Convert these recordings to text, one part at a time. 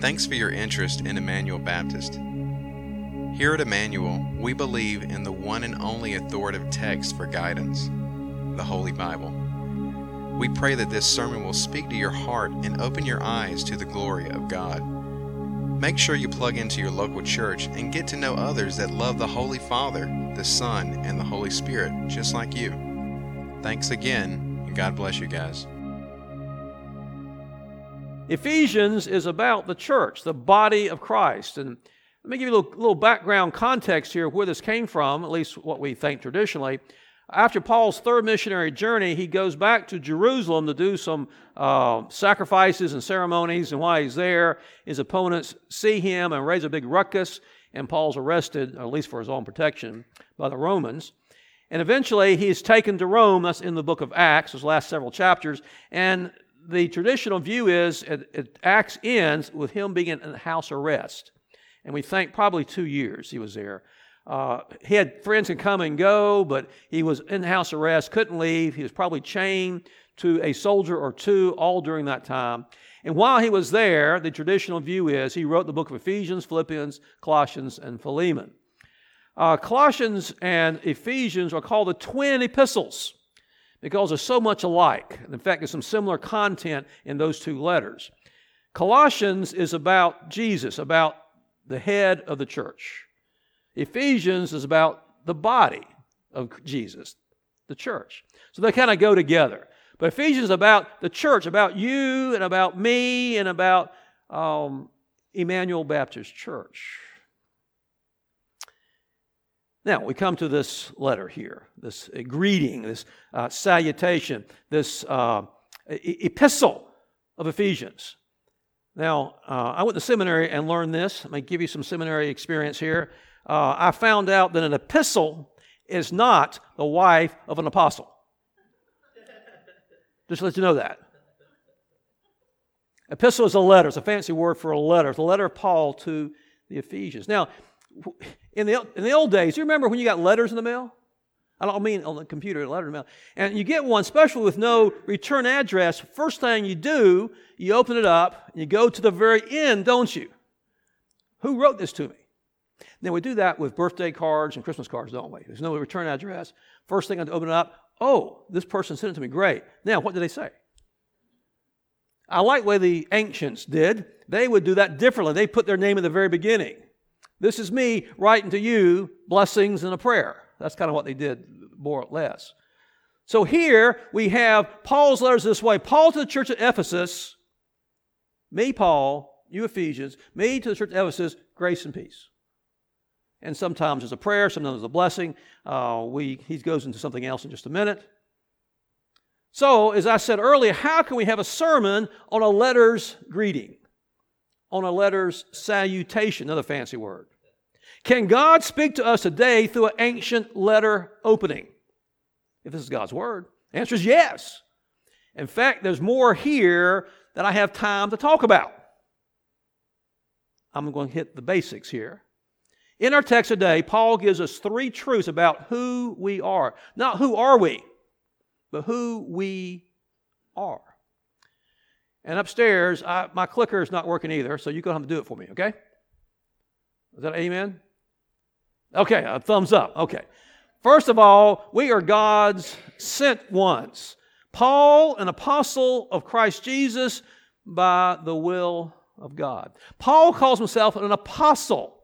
Thanks for your interest in Emmanuel Baptist. Here at Emmanuel, we believe in the one and only authoritative text for guidance, the Holy Bible. We pray that this sermon will speak to your heart and open your eyes to the glory of God. Make sure you plug into your local church and get to know others that love the Holy Father, the Son, and the Holy Spirit just like you. Thanks again, and God bless you guys. Ephesians is about the church, the body of Christ. And let me give you a little, little, background context here where this came from, at least what we think traditionally. After Paul's third missionary journey, he goes back to Jerusalem to do some uh, sacrifices and ceremonies. And while he's there, his opponents see him and raise a big ruckus, and Paul's arrested, at least for his own protection, by the Romans. And eventually, he's taken to Rome. That's in the book of Acts, those last several chapters. And the traditional view is it, it, Acts ends with him being in house arrest. And we think probably two years he was there. Uh, he had friends can come and go, but he was in house arrest, couldn't leave. He was probably chained to a soldier or two all during that time. And while he was there, the traditional view is he wrote the book of Ephesians, Philippians, Colossians, and Philemon. Uh, Colossians and Ephesians are called the twin epistles because they're so much alike. In fact, there's some similar content in those two letters. Colossians is about Jesus, about the head of the church. Ephesians is about the body of Jesus, the church. So they kind of go together. But Ephesians is about the church, about you and about me and about um, Emmanuel Baptist Church. Now, we come to this letter here, this uh, greeting, this uh, salutation, this uh, e- epistle of Ephesians. Now, uh, I went to seminary and learned this. I may give you some seminary experience here. Uh, I found out that an epistle is not the wife of an apostle. Just let you know that. Epistle is a letter. It's a fancy word for a letter. It's a letter of Paul to the Ephesians. Now, in the, in the old days, you remember when you got letters in the mail? I don't mean on the computer, letter in the mail. And you get one, especially with no return address. First thing you do, you open it up, and you go to the very end, don't you? Who wrote this to me? Now, we do that with birthday cards and Christmas cards, don't we? There's no return address. First thing I open it up, oh, this person sent it to me. Great. Now, what did they say? I like the way the ancients did. They would do that differently. They put their name in the very beginning. This is me writing to you blessings and a prayer. That's kind of what they did, more or less. So here we have Paul's letters this way Paul to the church at Ephesus, me, Paul, you Ephesians, me to the church at Ephesus, grace and peace. And sometimes there's a prayer, sometimes there's a blessing. Uh, we, he goes into something else in just a minute. So, as I said earlier, how can we have a sermon on a letter's greeting? On a letter's salutation, another fancy word. Can God speak to us today through an ancient letter opening? If this is God's word, the answer is yes. In fact, there's more here that I have time to talk about. I'm going to hit the basics here. In our text today, Paul gives us three truths about who we are. Not who are we, but who we are. And upstairs, I, my clicker is not working either, so you're going to have to do it for me, okay? Is that amen? Okay, a thumbs up. Okay. First of all, we are God's sent ones. Paul, an apostle of Christ Jesus by the will of God. Paul calls himself an apostle.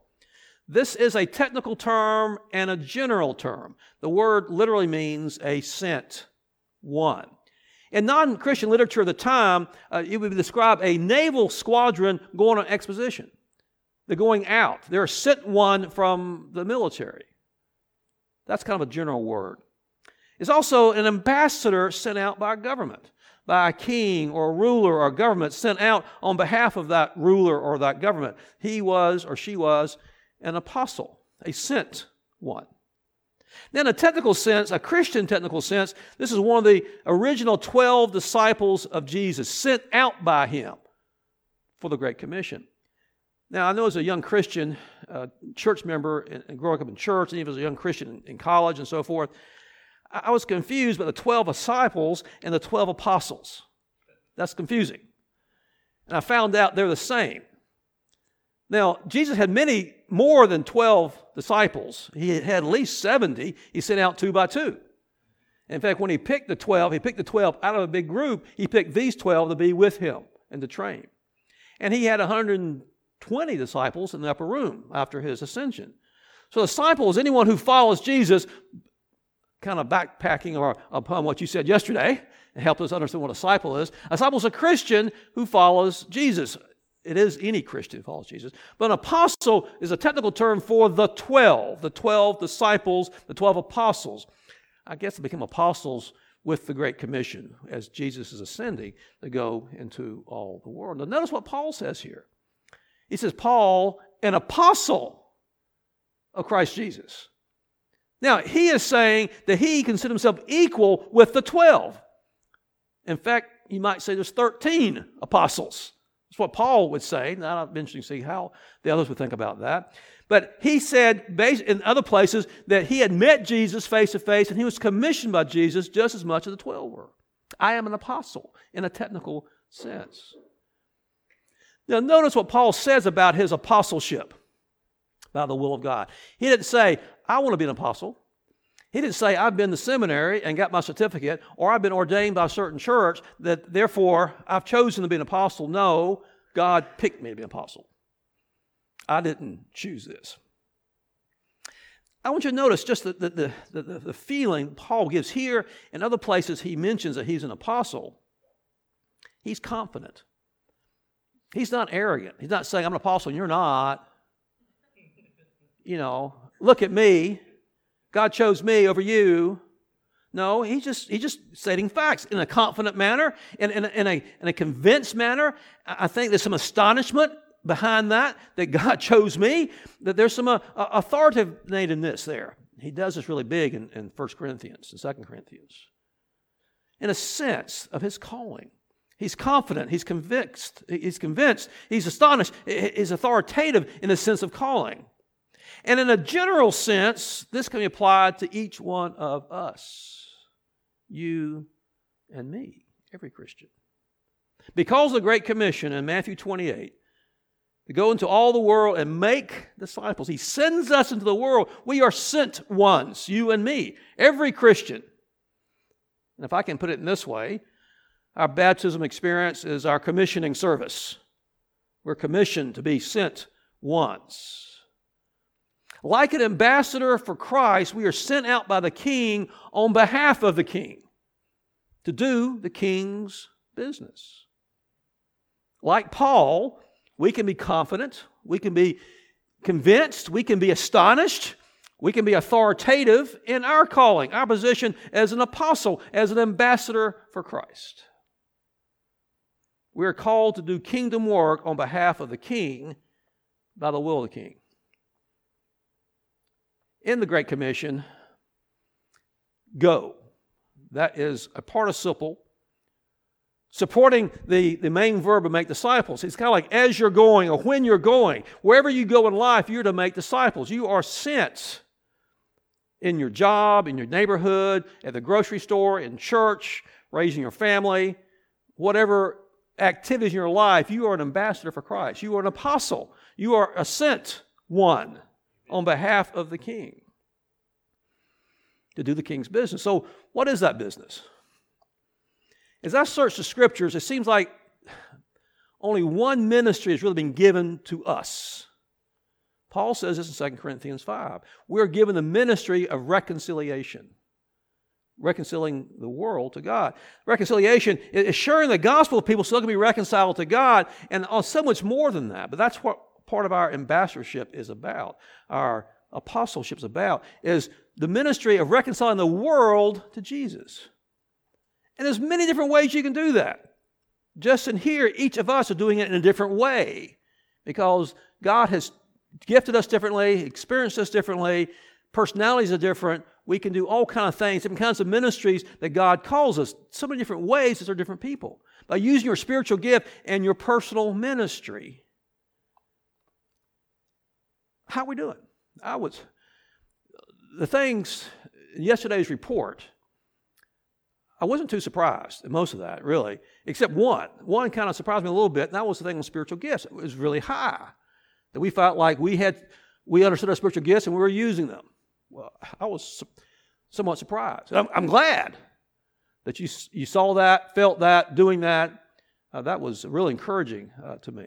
This is a technical term and a general term. The word literally means a sent one. In non Christian literature of the time, uh, it would describe a naval squadron going on exposition. They're going out, they're sent one from the military. That's kind of a general word. It's also an ambassador sent out by a government, by a king or a ruler or a government sent out on behalf of that ruler or that government. He was or she was an apostle, a sent one. Now, in a technical sense, a Christian technical sense, this is one of the original 12 disciples of Jesus sent out by him for the Great Commission. Now, I know as a young Christian, uh, church member, and growing up in church, and even as a young Christian in college and so forth, I was confused by the 12 disciples and the 12 apostles. That's confusing. And I found out they're the same. Now, Jesus had many more than 12 disciples. He had at least 70. He sent out two by two. In fact, when he picked the 12, he picked the 12 out of a big group. He picked these 12 to be with him and to train. And he had 120 disciples in the upper room after his ascension. So, a disciple is anyone who follows Jesus, kind of backpacking upon what you said yesterday, and help us understand what a disciple is. A disciple is a Christian who follows Jesus. It is any Christian who follows Jesus. But an apostle is a technical term for the 12, the 12 disciples, the 12 apostles. I guess they become apostles with the Great Commission as Jesus is ascending to go into all the world. Now, notice what Paul says here. He says, Paul, an apostle of Christ Jesus. Now, he is saying that he considers himself equal with the 12. In fact, you might say there's 13 apostles. That's what Paul would say. Now, I'm interested to see how the others would think about that. But he said in other places that he had met Jesus face to face and he was commissioned by Jesus just as much as the 12 were. I am an apostle in a technical sense. Now, notice what Paul says about his apostleship by the will of God. He didn't say, I want to be an apostle. He didn't say, I've been to seminary and got my certificate, or I've been ordained by a certain church, that therefore I've chosen to be an apostle. No, God picked me to be an apostle. I didn't choose this. I want you to notice just the, the, the, the, feeling Paul gives here and other places he mentions that he's an apostle. He's confident. He's not arrogant. He's not saying, I'm an apostle and you're not. You know, look at me. God chose me over you. No, he's just, he's just stating facts in a confident manner, in, in, in, a, in a convinced manner. I think there's some astonishment behind that, that God chose me, that there's some uh, authoritativeness there. He does this really big in, in 1 Corinthians and 2 Corinthians. In a sense of his calling. He's confident, he's convinced, he's convinced, he's astonished, he's authoritative in a sense of calling. And in a general sense, this can be applied to each one of us, you and me, every Christian. Because of the Great Commission in Matthew 28, to go into all the world and make disciples. He sends us into the world. We are sent ones, you and me, every Christian. And if I can put it in this way, our baptism experience is our commissioning service. We're commissioned to be sent ones. Like an ambassador for Christ, we are sent out by the king on behalf of the king to do the king's business. Like Paul, we can be confident, we can be convinced, we can be astonished, we can be authoritative in our calling, our position as an apostle, as an ambassador for Christ. We are called to do kingdom work on behalf of the king by the will of the king. In the Great Commission, go. That is a participle supporting the, the main verb of make disciples. It's kind of like as you're going or when you're going. Wherever you go in life, you're to make disciples. You are sent in your job, in your neighborhood, at the grocery store, in church, raising your family, whatever activities in your life, you are an ambassador for Christ. You are an apostle. You are a sent one on behalf of the king to do the king's business. So, what is that business? As I search the scriptures, it seems like only one ministry has really been given to us. Paul says this in 2 Corinthians 5. We're given the ministry of reconciliation, reconciling the world to God. Reconciliation is sharing the gospel of people so they can be reconciled to God, and uh, so much more than that. But that's what part of our ambassadorship is about, our apostleship is about, is the ministry of reconciling the world to Jesus. And there's many different ways you can do that. Just in here, each of us are doing it in a different way because God has gifted us differently, experienced us differently, personalities are different. We can do all kinds of things, different kinds of ministries that God calls us. So many different ways as are different people. By using your spiritual gift and your personal ministry. How are we doing? I was the things yesterday's report I wasn't too surprised at most of that, really, except one. One kind of surprised me a little bit, and that was the thing on spiritual gifts. It was really high. that we felt like we had we understood our spiritual gifts and we were using them. Well, I was somewhat surprised. I'm, I'm glad that you, you saw that, felt that, doing that. Uh, that was really encouraging uh, to me.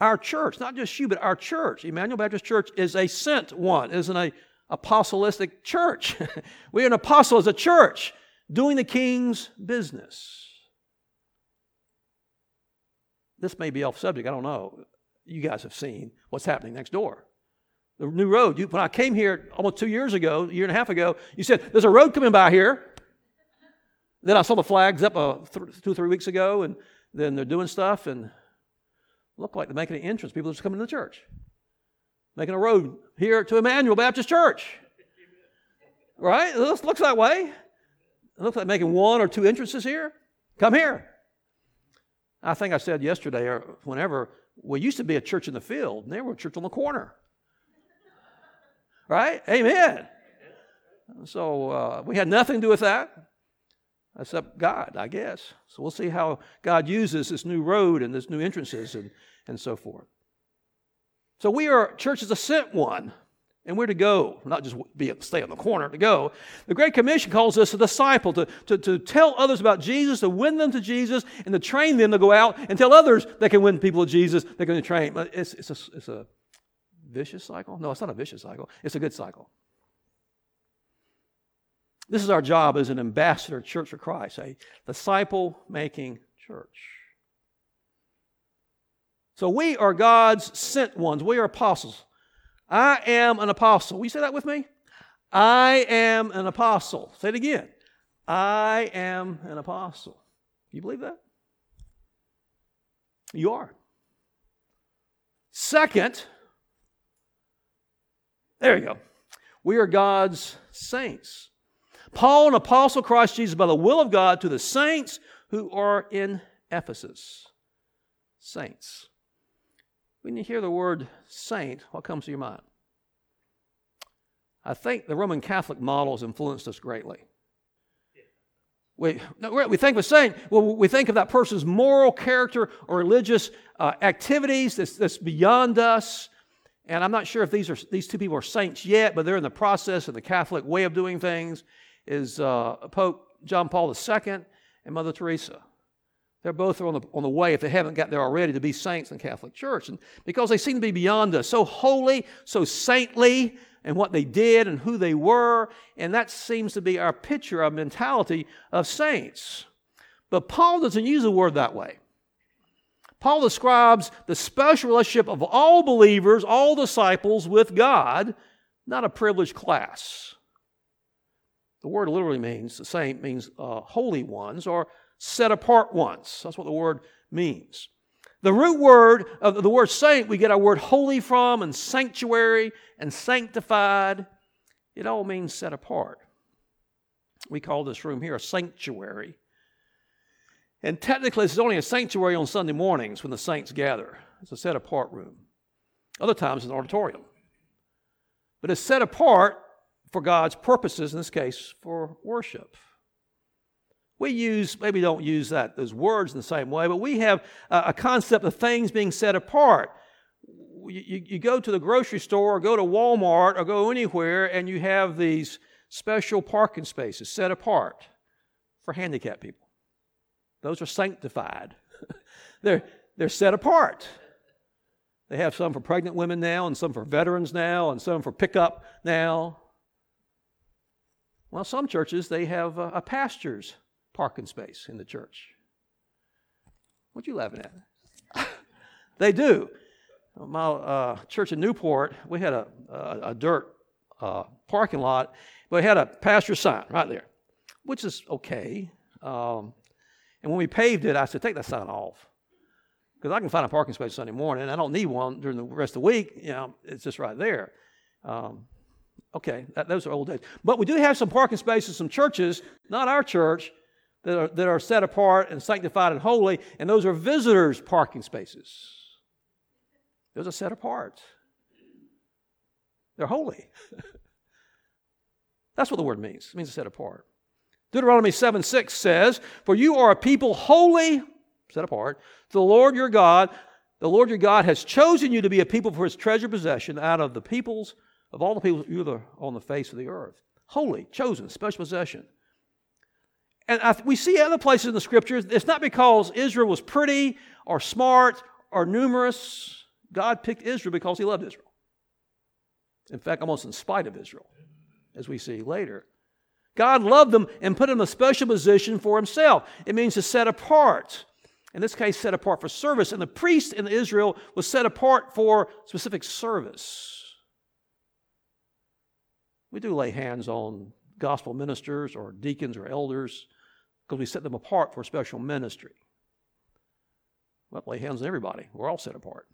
Our church, not just you, but our church, Emmanuel Baptist Church, is a sent one, isn't a apostolic church. We're an apostle as a church doing the king's business. This may be off subject, I don't know. You guys have seen what's happening next door. The new road. You, when I came here almost two years ago, a year and a half ago, you said, There's a road coming by here. Then I saw the flags up uh, th- two, three weeks ago, and then they're doing stuff, and look like they're making an entrance. People are just coming to the church, making a road here to Emmanuel Baptist Church. Right? Looks, looks that way. It looks like making one or two entrances here. Come here. I think I said yesterday or whenever, we used to be a church in the field, and they were a church on the corner. Right? Amen. So uh, we had nothing to do with that except God, I guess. So we'll see how God uses this new road and this new entrances and, and so forth. So we are church is a sent one, and we're to go, not just be stay on the corner, to go. The Great Commission calls us a disciple, to, to, to tell others about Jesus, to win them to Jesus, and to train them to go out and tell others they can win people to Jesus, going to train. It's, it's, a, it's a vicious cycle. No, it's not a vicious cycle. It's a good cycle. This is our job as an ambassador church for Christ, a disciple making church. So we are God's sent ones. We are apostles. I am an apostle. Will you say that with me? I am an apostle. Say it again. I am an apostle. You believe that? You are. Second, there you go. We are God's saints. Paul, an apostle Christ Jesus, by the will of God, to the saints who are in Ephesus. Saints. When you hear the word saint, what comes to your mind? I think the Roman Catholic model has influenced us greatly. We, we think of saint, well, we think of that person's moral character or religious uh, activities that's, that's beyond us. And I'm not sure if these, are, these two people are saints yet, but they're in the process of the Catholic way of doing things is uh, Pope John Paul II and Mother Teresa. They're both on the, on the way, if they haven't got there already, to be saints in the Catholic Church. And because they seem to be beyond us, so holy, so saintly, and what they did and who they were. And that seems to be our picture, our mentality of saints. But Paul doesn't use the word that way. Paul describes the special relationship of all believers, all disciples with God, not a privileged class. The word literally means the same, means uh, holy ones or set apart ones. That's what the word means. The root word of the word saint, we get our word holy from, and sanctuary and sanctified. It all means set apart. We call this room here a sanctuary. And technically, this is only a sanctuary on Sunday mornings when the saints gather. It's a set apart room. Other times, it's an auditorium. But it's set apart for God's purposes, in this case, for worship. We use, maybe don't use that, those words in the same way, but we have a, a concept of things being set apart. You, you, you, go to the grocery store or go to Walmart or go anywhere and you have these special parking spaces set apart for handicapped people. Those are sanctified. they're, they're set apart. They have some for pregnant women now, and some for veterans now, and some for pickup now. Well, some churches, they have a, a pastor's parking space in the church. What you laughing at? they do. My uh, church in Newport, we had a, a, a dirt uh, parking lot, but we had a pasture sign right there, which is okay. Um, and when we paved it, I said, take that sign off. Because I can find a parking space Sunday morning, I don't need one during the rest of the week. You know, it's just right there. Um, Okay, that, those are old days. But we do have some parking spaces, some churches, not our church, that are, that are set apart and sanctified and holy, and those are visitors' parking spaces. Those are set apart. They're holy. That's what the word means. It means set apart. Deuteronomy 7 6 says, For you are a people holy, set apart, to the Lord your God. The Lord your God has chosen you to be a people for his treasure possession out of the peoples, of all the people you on the face of the earth. Holy, chosen, special possession. And I, we see other places in the scriptures, it's not because Israel was pretty or smart or numerous. God picked Israel because he loved Israel. In fact, almost in spite of Israel, as we see later. God loved them and put them in a special position for himself. It means to set apart. In this case, set apart for service. And the priest in Israel was set apart for specific service. We do lay hands on gospel ministers or deacons or elders because we set them apart for special ministry. Well, lay hands on everybody. We're all set apart.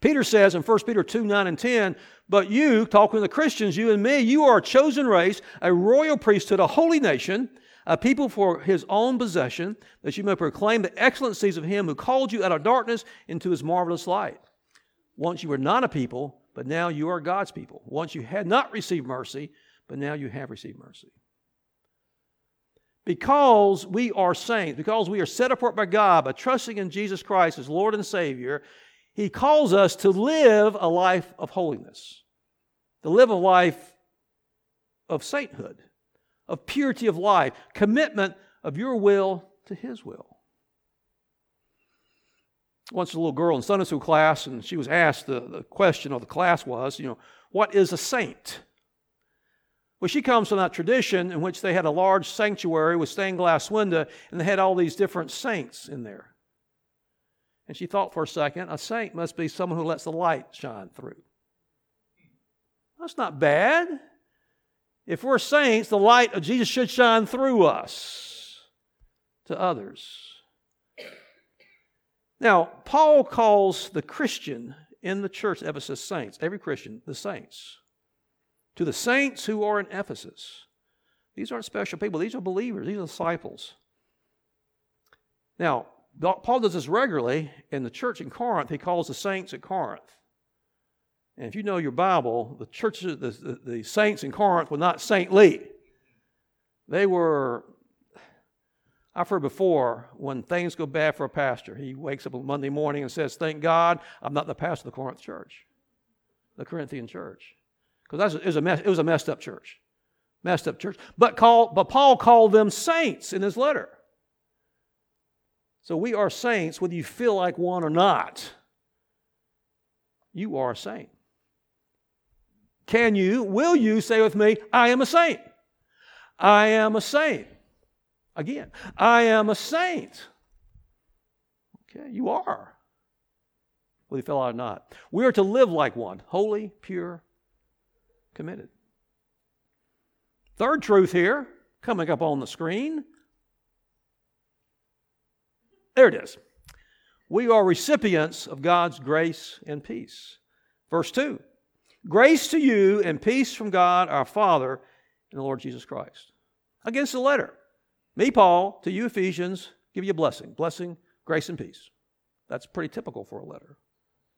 Peter says in 1 Peter 2 9 and 10, But you, talking to the Christians, you and me, you are a chosen race, a royal priesthood, a holy nation, a people for his own possession, that you may proclaim the excellencies of him who called you out of darkness into his marvelous light. Once you were not a people, but now you are God's people. Once you had not received mercy, but now you have received mercy. Because we are saints, because we are set apart by God by trusting in Jesus Christ as Lord and Savior, he calls us to live a life of holiness, to live a life of sainthood, of purity of life, commitment of your will to His will. Once a little girl in Sunday school class, and she was asked, the, the question of the class was, you know, what is a saint? Well, she comes from that tradition in which they had a large sanctuary with stained glass window, and they had all these different saints in there. And she thought for a second, a saint must be someone who lets the light shine through. That's not bad. If we're saints, the light of Jesus should shine through us to others. Now, Paul calls the Christian in the church Ephesus saints, every Christian, the saints. To the saints who are in Ephesus. These aren't special people, these are believers, these are disciples. Now, Paul does this regularly in the church in Corinth. He calls the saints at Corinth. And if you know your Bible, the churches, the, the, the saints in Corinth were not saintly. They were, I've heard before, when things go bad for a pastor, he wakes up on Monday morning and says, Thank God I'm not the pastor of the Corinth church, the Corinthian church. Because it, was a mess, it was a messed up church. Messed up church. But, call, but Paul called them saints in his letter. So we are saints whether you feel like one or not. You are a saint. Can you, will you say with me, I am a saint? I am a saint. Again, I am a saint. Okay, you are. Whether you feel like or not. We are to live like one, holy, pure, committed. Third truth here, coming up on the screen there it is. We are recipients of God's grace and peace. Verse 2 Grace to you and peace from God our Father and the Lord Jesus Christ. Against the letter. Me, Paul, to you, Ephesians, give you a blessing. Blessing, grace, and peace. That's pretty typical for a letter,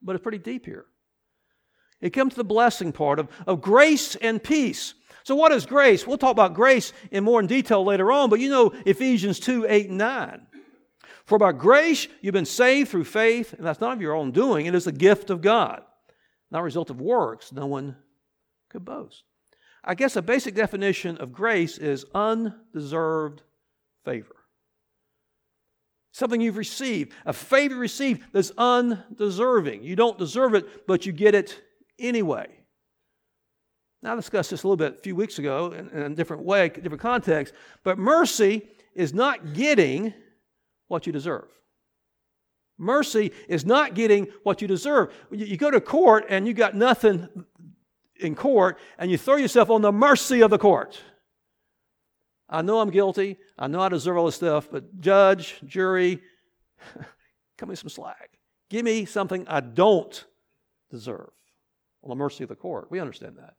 but it's pretty deep here. It comes to the blessing part of, of grace and peace. So, what is grace? We'll talk about grace in more in detail later on, but you know Ephesians 2 8 and 9. For by grace you've been saved through faith, and that's not of your own doing, it is the gift of God, not a result of works. No one could boast. I guess a basic definition of grace is undeserved favor. Something you've received, a favor received that's undeserving. You don't deserve it, but you get it anyway. Now, I discussed this a little bit a few weeks ago in, in a different way, different context, but mercy is not getting what you deserve. Mercy is not getting what you deserve. You go to court and you got nothing in court and you throw yourself on the mercy of the court. I know I'm guilty. I know I deserve all this stuff, but judge, jury, cut me some slack. Give me something I don't deserve on the mercy of the court. We understand that.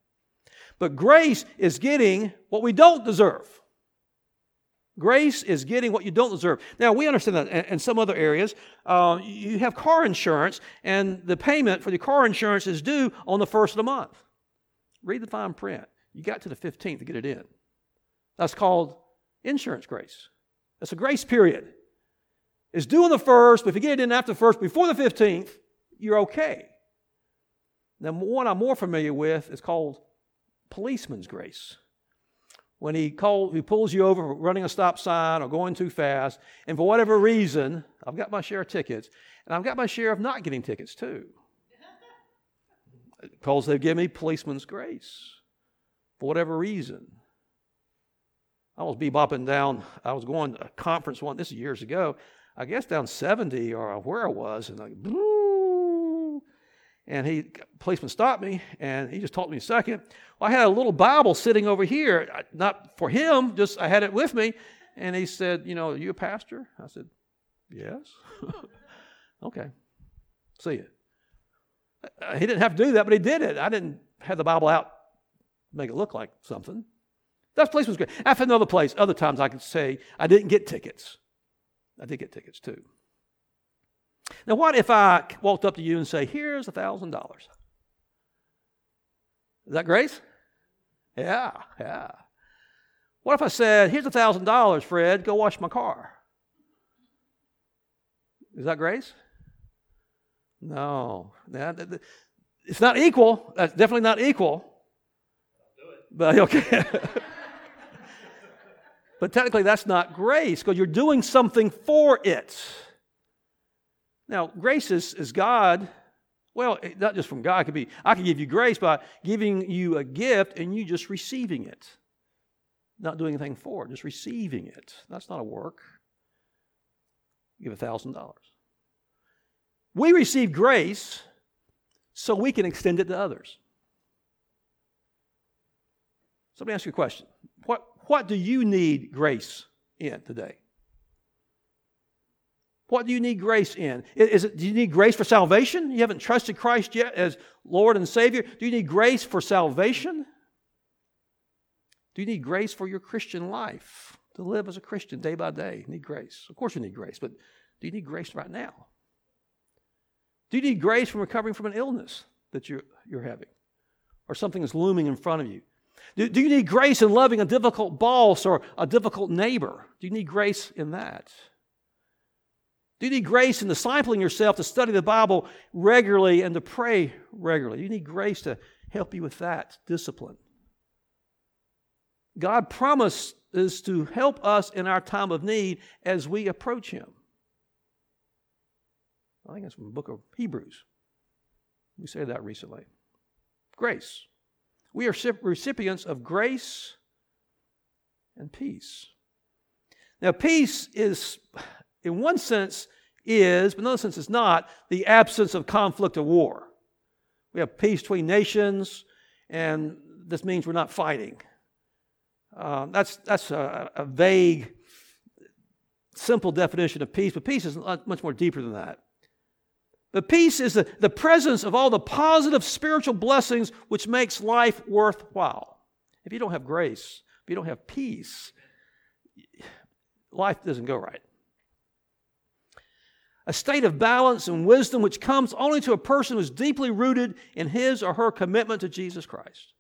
But grace is getting what we don't deserve. Grace is getting what you don't deserve. Now, we understand that in some other areas. Uh, you have car insurance, and the payment for the car insurance is due on the first of the month. Read the fine print. You got to the 15th to get it in. That's called insurance grace. That's a grace period. It's due on the first, but if you get it in after the first, before the 15th, you're okay. Now, one I'm more familiar with is called policeman's grace. When he, call, he pulls you over running a stop sign or going too fast, and for whatever reason, I've got my share of tickets, and I've got my share of not getting tickets too. Because they've given me policeman's grace for whatever reason. I was bebopping down, I was going to a conference one, this is years ago, I guess down 70 or where I was, and like, and he policeman stopped me and he just talked to me a second. Well, I had a little Bible sitting over here, not for him, just I had it with me. And he said, You know, are you a pastor? I said, Yes. okay. See you. Uh, he didn't have to do that, but he did it. I didn't have the Bible out, make it look like something. That place was great. Found another place. Other times I could say I didn't get tickets. I did get tickets too. Now, what if I walked up to you and say, "Here's a thousand dollars"? Is that grace? Yeah, yeah. What if I said, "Here's a thousand dollars, Fred. Go wash my car"? Is that grace? No, it's not equal. That's definitely not equal. But okay. But technically, that's not grace because you're doing something for it. Now, grace is, is God. Well, not just from God. It could be I can give you grace by giving you a gift and you just receiving it, not doing anything for it, just receiving it. That's not a work. Give a thousand dollars. We receive grace so we can extend it to others. So let me ask you a question. What, what do you need grace in today? What do you need grace in? Is it, do you need grace for salvation? You haven't trusted Christ yet as Lord and Savior. Do you need grace for salvation? Do you need grace for your Christian life? To live as a Christian day by day? Need grace. Of course, you need grace, but do you need grace right now? Do you need grace from recovering from an illness that you're, you're having or something that's looming in front of you? Do, do you need grace in loving a difficult boss or a difficult neighbor? Do you need grace in that? Do you need grace in discipling yourself to study the Bible regularly and to pray regularly? You need grace to help you with that discipline. God promises to help us in our time of need as we approach Him. I think it's from the book of Hebrews. We said that recently. Grace. We are recipients of grace and peace. Now, peace is, in one sense, is, but in another sense, it's not, the absence of conflict or war. We have peace between nations, and this means we're not fighting. Uh, that's that's a, a, vague, simple definition of peace, but peace is much more deeper than that. The peace is the, the presence of all the positive spiritual blessings which makes life worthwhile. If you don't have grace, if you don't have peace, life doesn't go right. A state of balance and wisdom which comes only to a person who is deeply rooted in his or her commitment to Jesus Christ.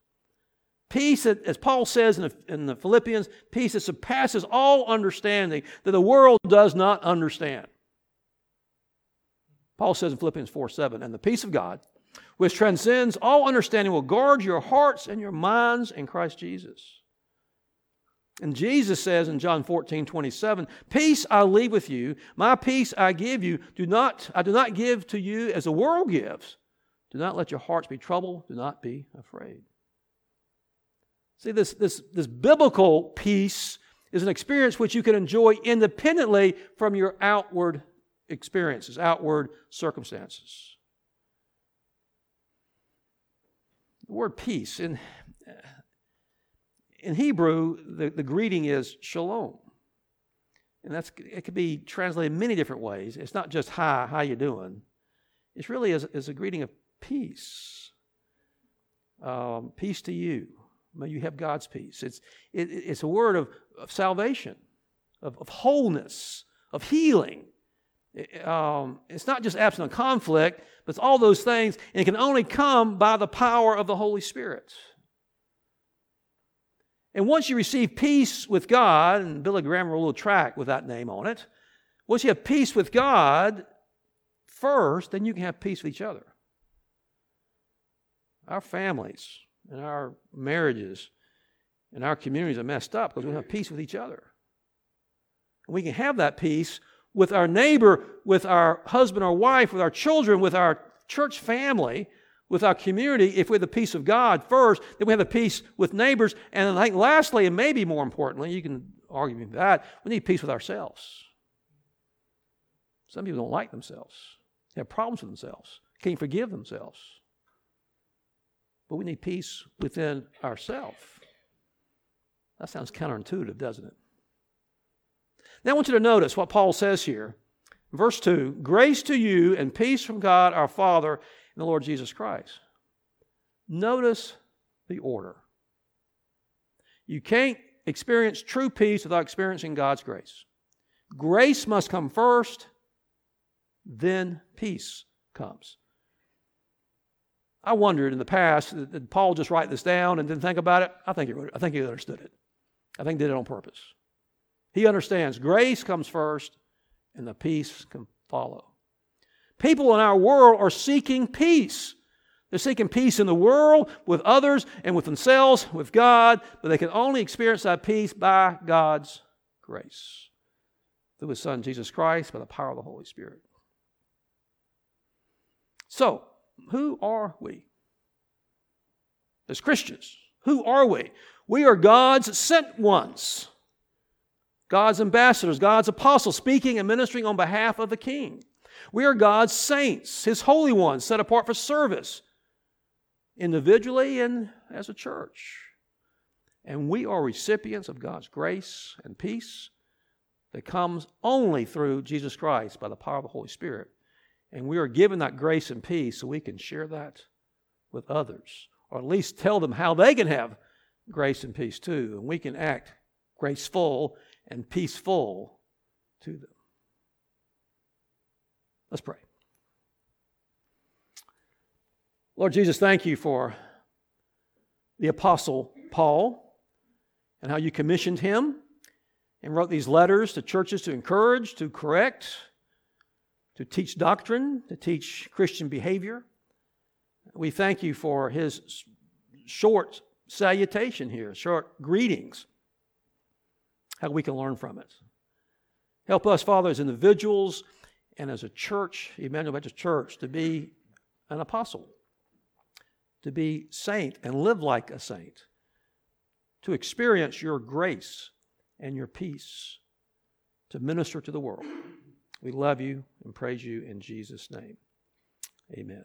Peace, as Paul says in the, in the Philippians, peace that surpasses all understanding that the world does not understand. Paul says in Philippians 4 7, and the peace of God, which transcends all understanding, will guard your hearts and your minds in Christ Jesus. And Jesus says in John 14 27, Peace I leave with you, my peace I give you. Do not, I do not give to you as the world gives. Do not let your hearts be troubled. Do not be afraid. See, this, this, this biblical peace is an experience which you can enjoy independently from your outward experiences, outward circumstances. The word peace in, in Hebrew, the, the greeting is shalom. And that's it could be translated many different ways. It's not just hi, how you doing? It's really is, is a greeting of peace. Um, peace to you. May you have God's peace. It's, it, it's a word of, of salvation, of, of wholeness, of healing um, it's not just absent of conflict, but it's all those things, and it can only come by the power of the Holy Spirit. And once you receive peace with God, and Billy Graham wrote a little track with that name on it, Once you have peace with God first, then you can have peace with each other. Our families and our marriages and our communities are messed up because we don't have peace with each other. And we can have that peace with our neighbor, with our husband or wife, with our children, with our church family, with our community if we have the peace of God first, then we have the peace with neighbors, and I think lastly, and maybe more importantly, you can argue with that, we need peace with ourselves. Some people don't like themselves, they have problems with themselves, can't forgive themselves. But we need peace within ourselves. That sounds counterintuitive, doesn't it? Now I want you to notice what Paul says here. Verse 2 Grace to you and peace from God our Father and the Lord Jesus Christ. Notice the order. You can't experience true peace without experiencing God's grace. Grace must come first, then peace comes. I wondered in the past, did Paul just write this down and didn't think about it? I think he wrote it. I think he understood it. I think he did it on purpose. He understands grace comes first and the peace can follow. People in our world are seeking peace. They're seeking peace in the world, with others, and with themselves, with God, but they can only experience that peace by God's grace through His Son, Jesus Christ, by the power of the Holy Spirit. So, who are we? As Christians, who are we? We are God's sent ones, God's ambassadors, God's apostles, speaking and ministering on behalf of the King. We are God's saints, His holy ones, set apart for service, individually and as a church. And we are recipients of God's grace and peace that comes only through Jesus Christ by the power of the Holy Spirit. And we are given that grace and peace so we can share that with others, or at least tell them how they can have grace and peace too. And we can act graceful and peaceful to them. Let's pray. Lord Jesus, thank you for the Apostle Paul and how you commissioned him and wrote these letters to churches to encourage, to correct, to teach doctrine, to teach Christian behavior. We thank you for his short salutation here, short greetings, how we can learn from it. Help us, Father, as individuals and as a church, Emmanuel Baptist Church, to be an apostle, to be saint and live like a saint, to experience your grace and your peace, to minister to the world. We love you and praise you in Jesus' name. Amen.